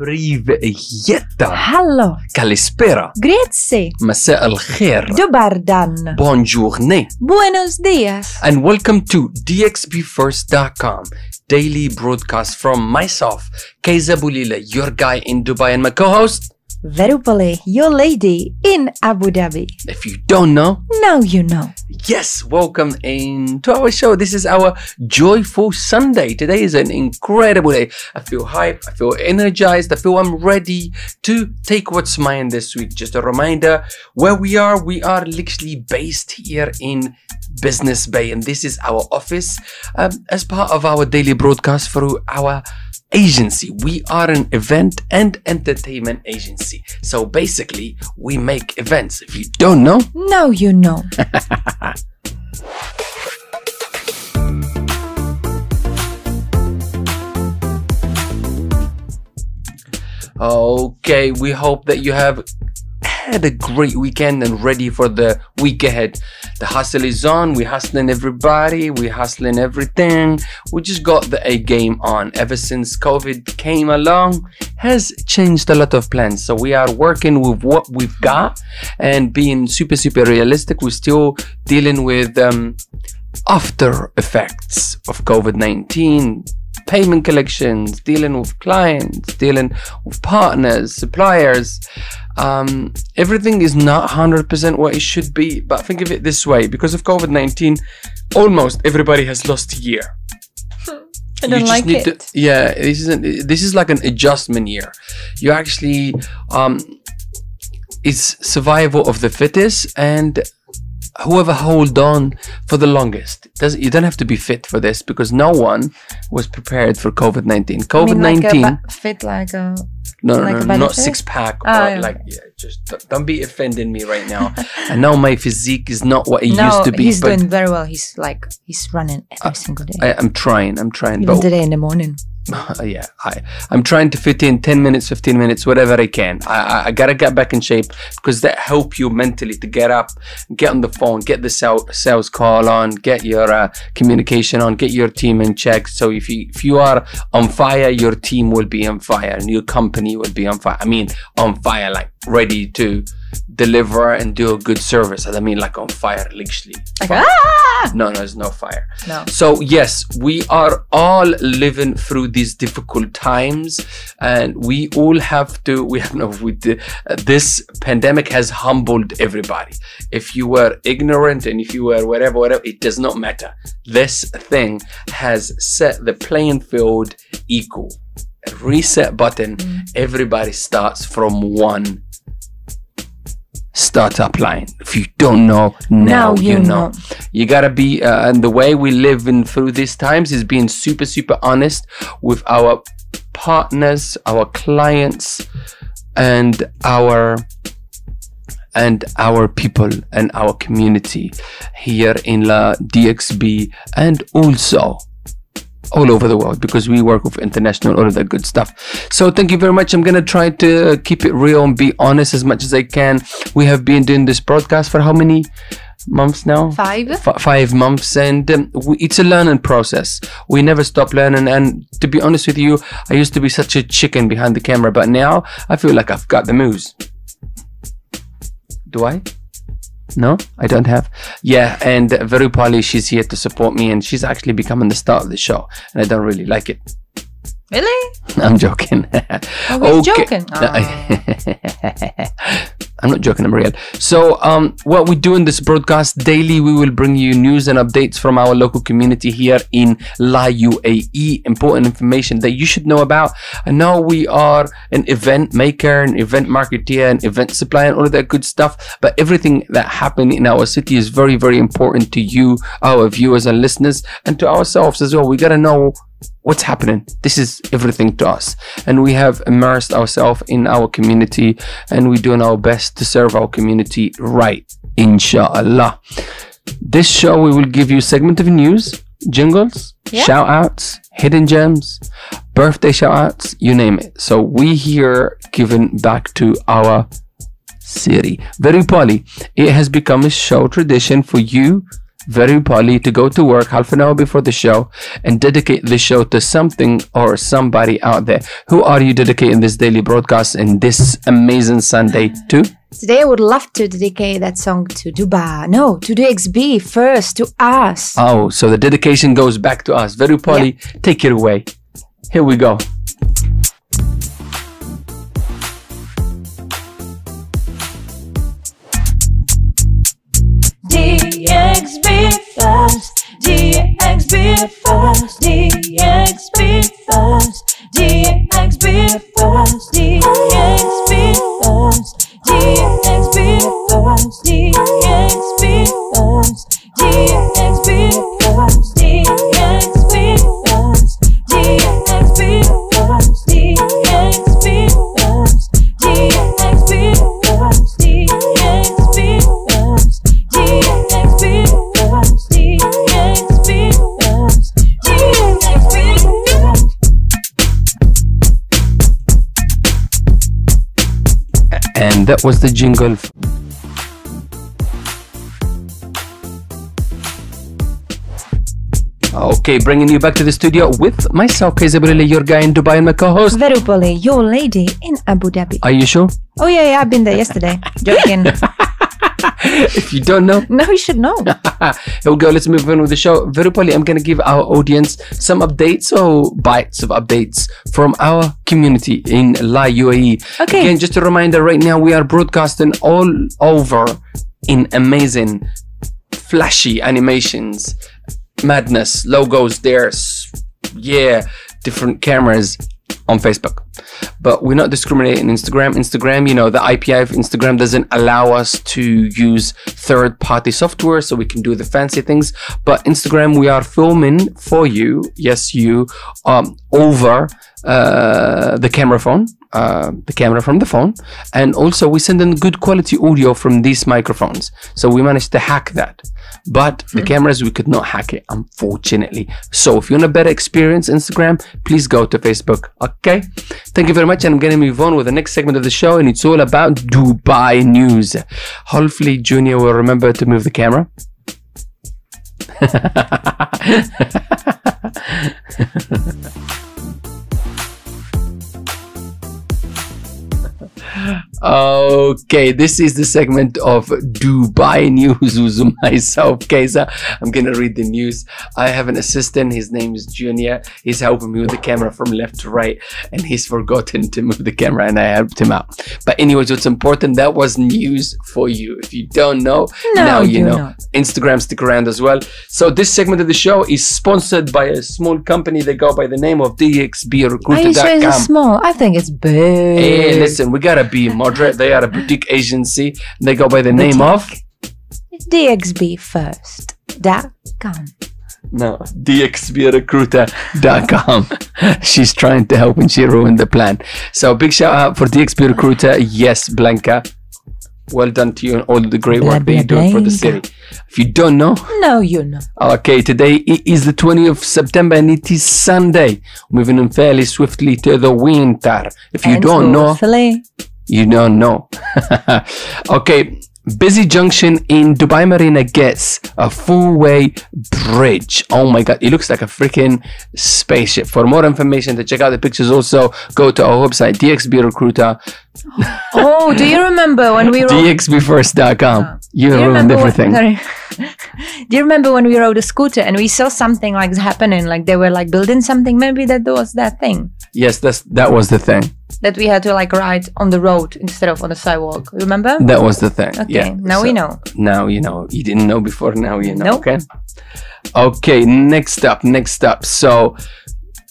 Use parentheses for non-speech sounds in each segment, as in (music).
Privyeta. Hello. Kalispera. Grazie. Masa al khair. Dobardan. Bonjourne. Buenos dias. And welcome to DXBFirst.com, daily broadcast from myself, Keza Bulila, your guy in Dubai, and my co host, Verupole, your lady in Abu Dhabi. If you don't know, Now you know. yes, welcome in to our show. This is our joyful Sunday. Today is an incredible day. I feel hype. I feel energized. I feel I'm ready to take what's mine this week. Just a reminder where we are. We are literally based here in Business Bay, and this is our office um, as part of our daily broadcast through our agency. We are an event and entertainment agency. So basically, we make events. If you don't know, (laughs) Now you know. Okay, we hope that you have had a great weekend and ready for the week ahead. The hustle is on, we hustling everybody, we hustling everything. We just got the A game on. Ever since COVID came along, has changed a lot of plans. So we are working with what we've got and being super, super realistic. We're still dealing with um, after effects of COVID 19, payment collections, dealing with clients, dealing with partners, suppliers. Um, everything is not 100% what it should be, but think of it this way because of COVID 19, almost everybody has lost a year. I don't like need it. To, yeah, this isn't. this is like an adjustment year. You actually um, it's survival of the fittest, and whoever hold on for the longest. You don't have to be fit for this because no one was prepared for COVID nineteen. I COVID like nineteen. ba- fit like a. No, no, like no, a not six pack. Or oh, yeah. like, yeah, just don't- don't be offending me right now. (laughs) I know my physique is not what it no, used to be, he's doing very well. He's like he's running every single day. I, I'm trying. I'm trying. Even but today in the morning. (laughs) yeah, I, I'm trying to fit in 10 minutes, 15 minutes, whatever I can. I, I, gotta get back in shape because that help you mentally to get up, get on the phone, get the sales, sales call on, get your uh, communication on, get your team in check. So if you if you are on fire, your team will be on fire and your company will be on fire. I mean, on fire, like ready to deliver and do a good service. I mean like on fire, literally. Like ah! No, no, there's no fire. No. So yes, we are all living through these difficult times, and we all have to. We have no. With the, uh, this pandemic has humbled everybody. If you were ignorant and if you were whatever, whatever, it does not matter. This thing has set the playing field equal. A reset button. Everybody starts from one startup line. If you don't know, now, Now you, you know. know. You gotta be, uh, and the way we live in through these times is being super, super honest with our partners, our clients, and our and our people and our community here in La DXB and also all over the world because we work with international all of that good stuff. So thank you very much. I'm gonna try to keep it real and be honest as much as i can. We have been doing this broadcast for how many months now? Five. F- five months and um, we, it's a learning process. We never stop learning and to be honest with you i used to be such a chicken behind the camera but now i feel like i've got the moves. Do i no? I don't have? Yeah and very Polly, she's here to support me and she's actually becoming the star of the show and i don't really like it. Really? (laughs) i'm joking. Oh, he's joking. (laughs) Ah. I'm not joking, I'm real. So, um, what we do in this broadcast daily, we will bring you news and updates from our local community here in La UAE. Important information that you should know about. I know we are an event maker, an event marketeer, an event supplier, and all of that good stuff. But everything that happened in our city is very, very important to you, our viewers and listeners, and to ourselves as well. We gotta know what's happening. This is everything to us. And we have immersed ourselves in our community and we're doing our best to serve our community right, inshallah. This show, we will give you segment of news, jingles, Yeah. shout outs, hidden gems, birthday shout outs, you name it. So we here giving back to our city. Very Polly, it has become a show tradition for you very polly to go to work half an hour before the show and dedicate the show to something or somebody out there. Who are you dedicating this daily broadcast and this amazing Sunday to? Today I would love to dedicate that song to Dubai. No, to DXB first, to us. Oh, so the dedication goes back to us. Very polly, take it away. Here we go. first, DX be first, DX be first. That was the jingle. Okay, bringing you back to the studio with myself, Kaysabrilla, your guy in Dubai, and my co-host. Verupoli, your lady in Abu Dhabi. Are you sure? Oh yeah, yeah, I've been there yesterday. (laughs) Joking. (laughs) if you don't know, no, you should know. (laughs) here we go. Let's move on with the show. Very polly, I'm gonna give our audience some updates or bites of updates from our community in La UAE. Okay. Again, just a reminder, right now we are broadcasting all over in amazing, flashy animations, madness, logos. There's yeah, different cameras on Facebook. But we're not discriminating Instagram. Instagram, you know, the API of Instagram doesn't allow us to use third party software so we can do the fancy things. But Instagram, we are filming for you, yes, you, um, over uh, the camera phone, uh, the camera from the phone. And also, we send in good quality audio from these microphones. So we managed to hack that. But the cameras, we could not hack it, unfortunately. So if you want a better experience, Instagram, please go to Facebook. Okay. Thank you very much. And I'm going to move on with the next segment of the show. And it's all about Dubai news. Hopefully, Junior will remember to move the camera. (laughs) Okay, this is the segment of Dubai news (laughs) with myself, Keza. I'm gonna read the news. I have an assistant, his name is Junior. He's helping me with the camera from left to right, and he's forgotten to move the camera, and I helped him out. But anyways, what's important, that was news for you. If you don't know, No, now you know. know. Instagram stick around as well. So this segment of the show is sponsored by a small company that go by the name of Are you sure it's small? I think it's big. Hey, listen, we gotta be They are a boutique agency. They go by the name of DXBfirst.com. no DXBRecruiter.com. (laughs) She's trying to help and she ruined the plan. So big shout out for DXB Recruiter. Yes, Blanca. Well done to you and all the great work that you're doing for the city. If you don't know, No, you know. Okay, today is the 20th of September and it is Sunday. Moving on fairly swiftly to the winter. If you And don't know, you don't know. (laughs) okay, busy junction in Dubai Marina gets a full way bridge. Oh my god, it looks like a freaking spaceship. For more information to check out the pictures, also go to our website, DXB Recruiter, (laughs) Oh, do you remember when we wrote? DXBFirst.com. Oh. You you ruined remember when- everything. sorry. (laughs) do you remember when we rode a scooter and we saw something like happening? Like they were like building something. Maybe that was that thing Yes, that's that was the thing. That we had to like ride on the road instead of on the sidewalk. Remember? That was the thing. Okay, Yeah. now we know. Now you know. You didn't know before. Now you know. Nope. Okay. Okay. Next up. Next up. So,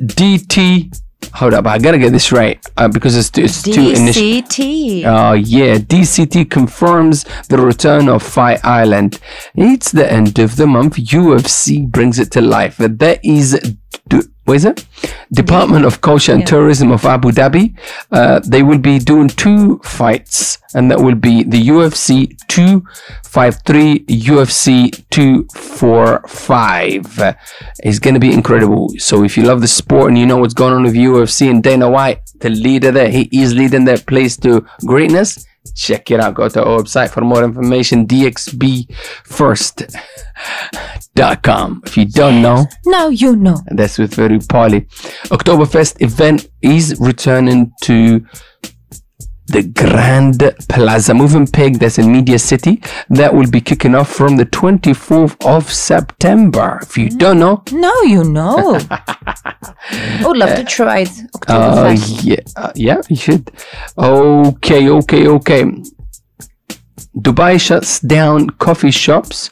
DT. Hold up. I gotta get this right uh, because it's, it's too initial. DCT. Oh yeah, DCT confirms the return of Fight Island. It's the end of the month. UFC brings it to life. That is, what is it? Department of Culture and Yeah. Tourism of Abu Dhabi. Uh, they will be doing two fights, and that will be the UFC 253, UFC 245. It's going to be incredible. So if you love the sport and you know what's going on with UFC and Dana White, the leader there, he is leading that place to greatness. Check it out. Go to our website for more information. DXBfirst.com. If you don't know, Now you know. that's with Very Poly. Oktoberfest event is returning to the Grand Plaza Mövenpick that's in Media City. That will be kicking off from the 24th of September. If you don't know, Now you know. I (laughs) would love to try it. uh, yeah, uh, yeah, you should. Okay, okay, okay. Dubai shuts down coffee shops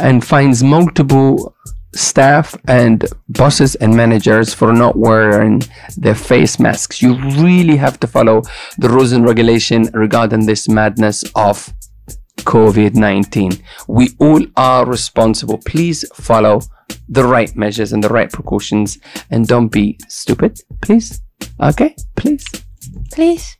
and finds multiple staff and bosses and managers for not wearing their face masks. You really have to follow the rules and regulation regarding this madness of COVID 19. We all are responsible. Please follow the right measures and the right precautions and don't be stupid, please. Okay, please. Please.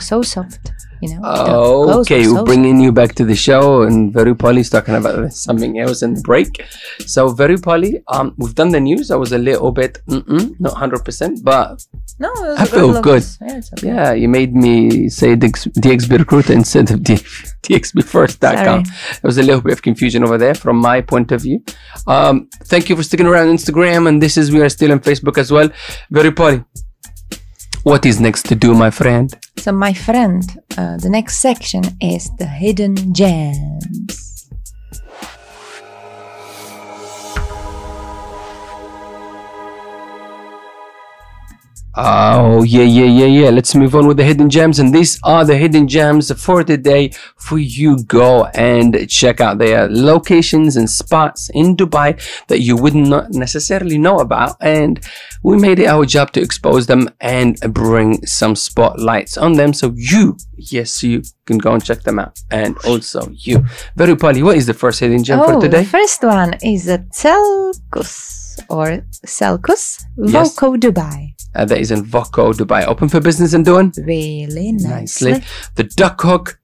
So soft, you know. the Okay, were so bringing you back to the show, and Very Polly's talking about something else in the break. So, Very Polly, um, we've done the news. I was a little bit, mm-mm, not hundred percent, but No, I feel good. Yeah, okay. yeah, you made me say DX, DXB Recruiter instead of DXBFirst.com. (laughs) There was a little bit of confusion over there from my point of view. Um, thank you for sticking around Instagram, and this is we are still on Facebook as well. Very Polly, what is next to do, my friend? So, my friend, uh, the next section is the hidden gems. Oh, yeah, yeah, yeah, yeah. Let's move on with the hidden gems. And these are the hidden gems for today for you. Go and check out their locations and spots in Dubai that you would not necessarily know about. And we made it our job to expose them and bring some spotlights on them. So you, yes, you can go and check them out. And also you. Very Polly, what is the first hidden gem for oh, today? the first one is a Telkus or Selkus Yes. Voco Dubai. Uh, that is in Voco, Dubai. Open for business and doing? Really nicely. nicely. The Duck Hook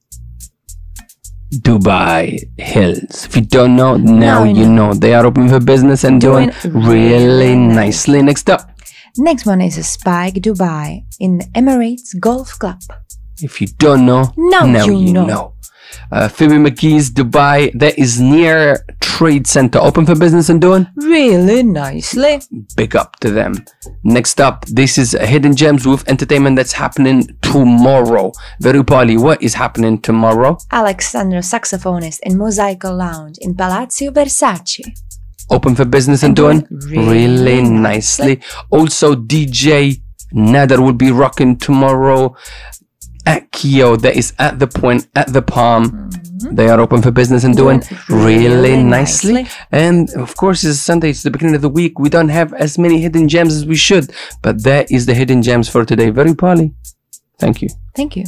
Dubai Hills. If you don't know, now Now you know. They are open for business and doing, Doing really nicely. Next up, Next one is Spike Dubai in the Emirates Golf Club. if you don't know, Now you know. know. Uh, Fibber Magee's Dubai, that is near Trade Center. Open for business and doing? Really nicely. Big up to them. Next up, this is Hidden Gems with entertainment that's happening tomorrow. Very Polly, what is happening tomorrow? Alexandra saxophonist in Mosaico Lounge in Palazzo Versace. open for business and, And doing doing really, really nicely. Also, DJ Nader will be rocking tomorrow at Kyo. That is at the point, at the Palm. Mm-hmm. They are open for business and doing really, really nicely. nicely. And of course, it's Sunday. It's the beginning of the week. We don't have as many hidden gems as we should, but that is the hidden gems for today. Very Polly. Thank you. Thank you.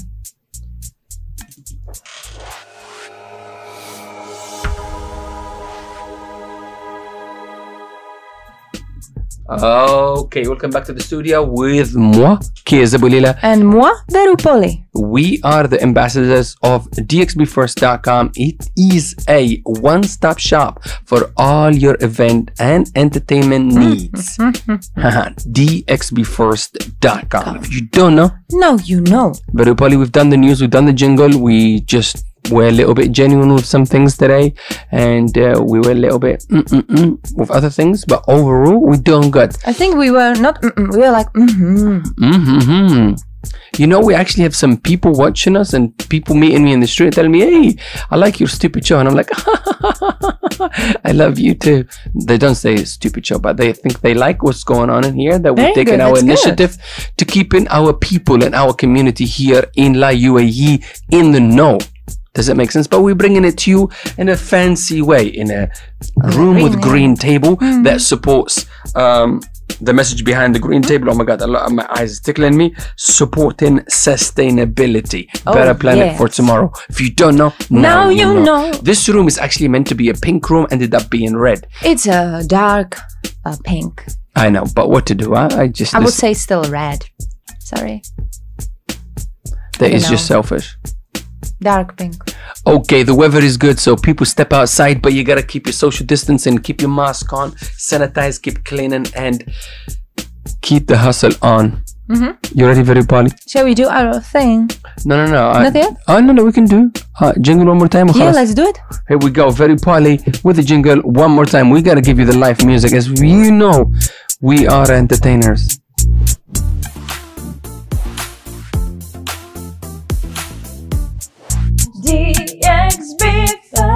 Okay, welcome back to the studio with moi, Kiez Abulila. And moi, Verupoli. We are the ambassadors of DXBFirst.com. It is a one stop shop for all your event and entertainment needs. DXBFirst.com. If you don't know, Now you know. probably we've done the news, we've done the jingle, we just were a little bit genuine with some things today, and uh, we were a little bit mm-mm-mm with other things, but overall, we're doing good. I think we were not, mm-mm, we were like, mm-hmm. hmm You know, we actually have some people watching us and people meeting me in the street telling me, hey, I like your stupid show. And I'm like, (laughs) I love you too. They don't say stupid show, but they think they like what's going on in here, that we've taken our that's good. initiative to keeping our people and our community here in La UAE in the know. Does it make sense? But we're bringing it to you in a fancy way, in a room with green, green yeah. table that supports um, the message behind the green table. Oh my God, a lot, my eyes is tickling me. Supporting sustainability, Oh, better planet yes. for tomorrow. If you don't know, Now you know. This room is actually meant to be a pink room, ended up being red. It's a dark uh, pink. I know, but what to do? Huh? I just I would say still red. Sorry. That is I just selfish. Dark pink. Okay, the weather is good, so people step outside, but you gotta keep your social distance and keep your mask on, sanitize, keep cleaning, and keep the hustle on. Mm-hmm. You ready very the? Shall we do our thing? No, no, no. Nothing? Oh, no, no, we can do. Uh, jingle one more time. Yeah, let's do it. Here we go. Very party with the jingle one more time. We gotta give you the live music. As you know, we are entertainers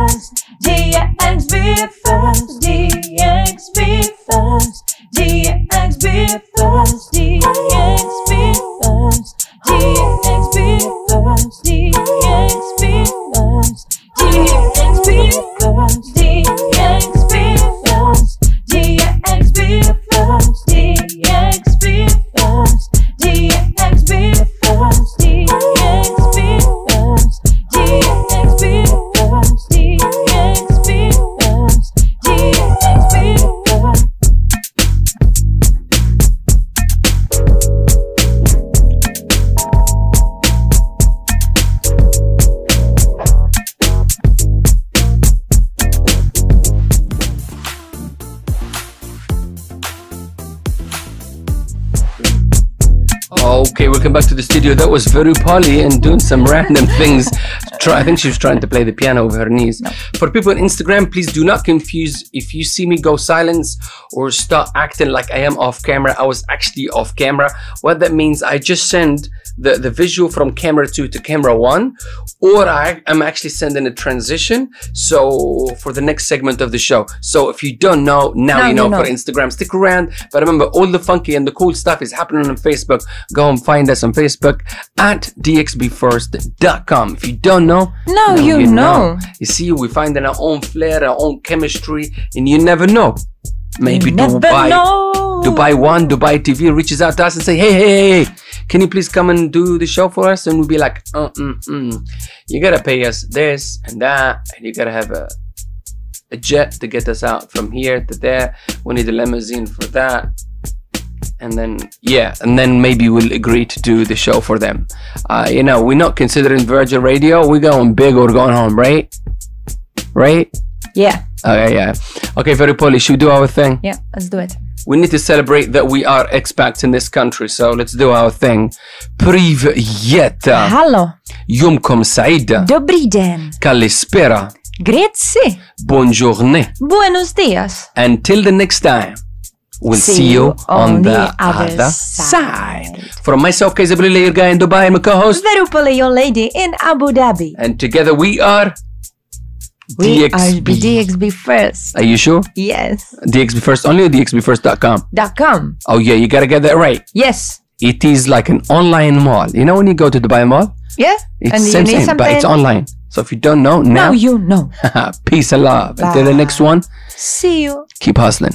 first, DXB first, DXB first, DXB first, DXB first, DXB first, DXB first, DXB first, DXB Okay, welcome back to the studio. That was very Polly and doing some random (laughs) things. Try, I think she was trying to play the piano over her knees. For people on Instagram, please do not confuse. If you see me go silence or start acting like I am off camera, I was actually off camera. What that means, I just send the, the visual from camera two to camera one, or I am actually sending a transition. So for the next segment of the show. So if you don't know, now Now you you know, know. for Instagram. Stick around. But remember, all the funky and the cool stuff is happening on Facebook. Go and find us on Facebook at dxbfirst.com. If you don't know, No, you know. You see, we find our own flair, our own chemistry, and you never know. Maybe You never Dubai, know. Dubai One, Dubai TV reaches out to us and say, hey, hey, hey, hey, can you please come and do the show for us? And we'll be like, uh, mm, mm. you gotta pay us this and that, and you gotta have a a jet to get us out from here to there. We need a limousine for that. And then, yeah, and then maybe we'll agree to do the show for them. Uh, you know, we're not considering Virgin Radio. We're going big or going home, right? Right? Yeah, Okay, yeah. Okay, very should we do our thing? yeah, let's do it we need to celebrate that we are expats in this country. So let's do our thing. Привет! Hello. Jumkom Saida! Dobri den! Kalispera! Grazie! Buongiorno! Buenos dias! Until the next time, we'll see, see you on, on the, the, other, other side. side. From myself, Kaisabulila, your in Dubai, and my co-host, your lady in Abu Dhabi. And together we are... DXB. DXB first. Are you sure? Yes. DXB first only or DXBfirst.com? Dot com. Oh yeah, you gotta get that right. Yes. It is like an online mall. You know when you go to Dubai Mall? Yeah. It's and same you need same, something. but it's online. So if you don't know now, Now you know. (laughs) peace and love. Until the next one, See you. keep hustling.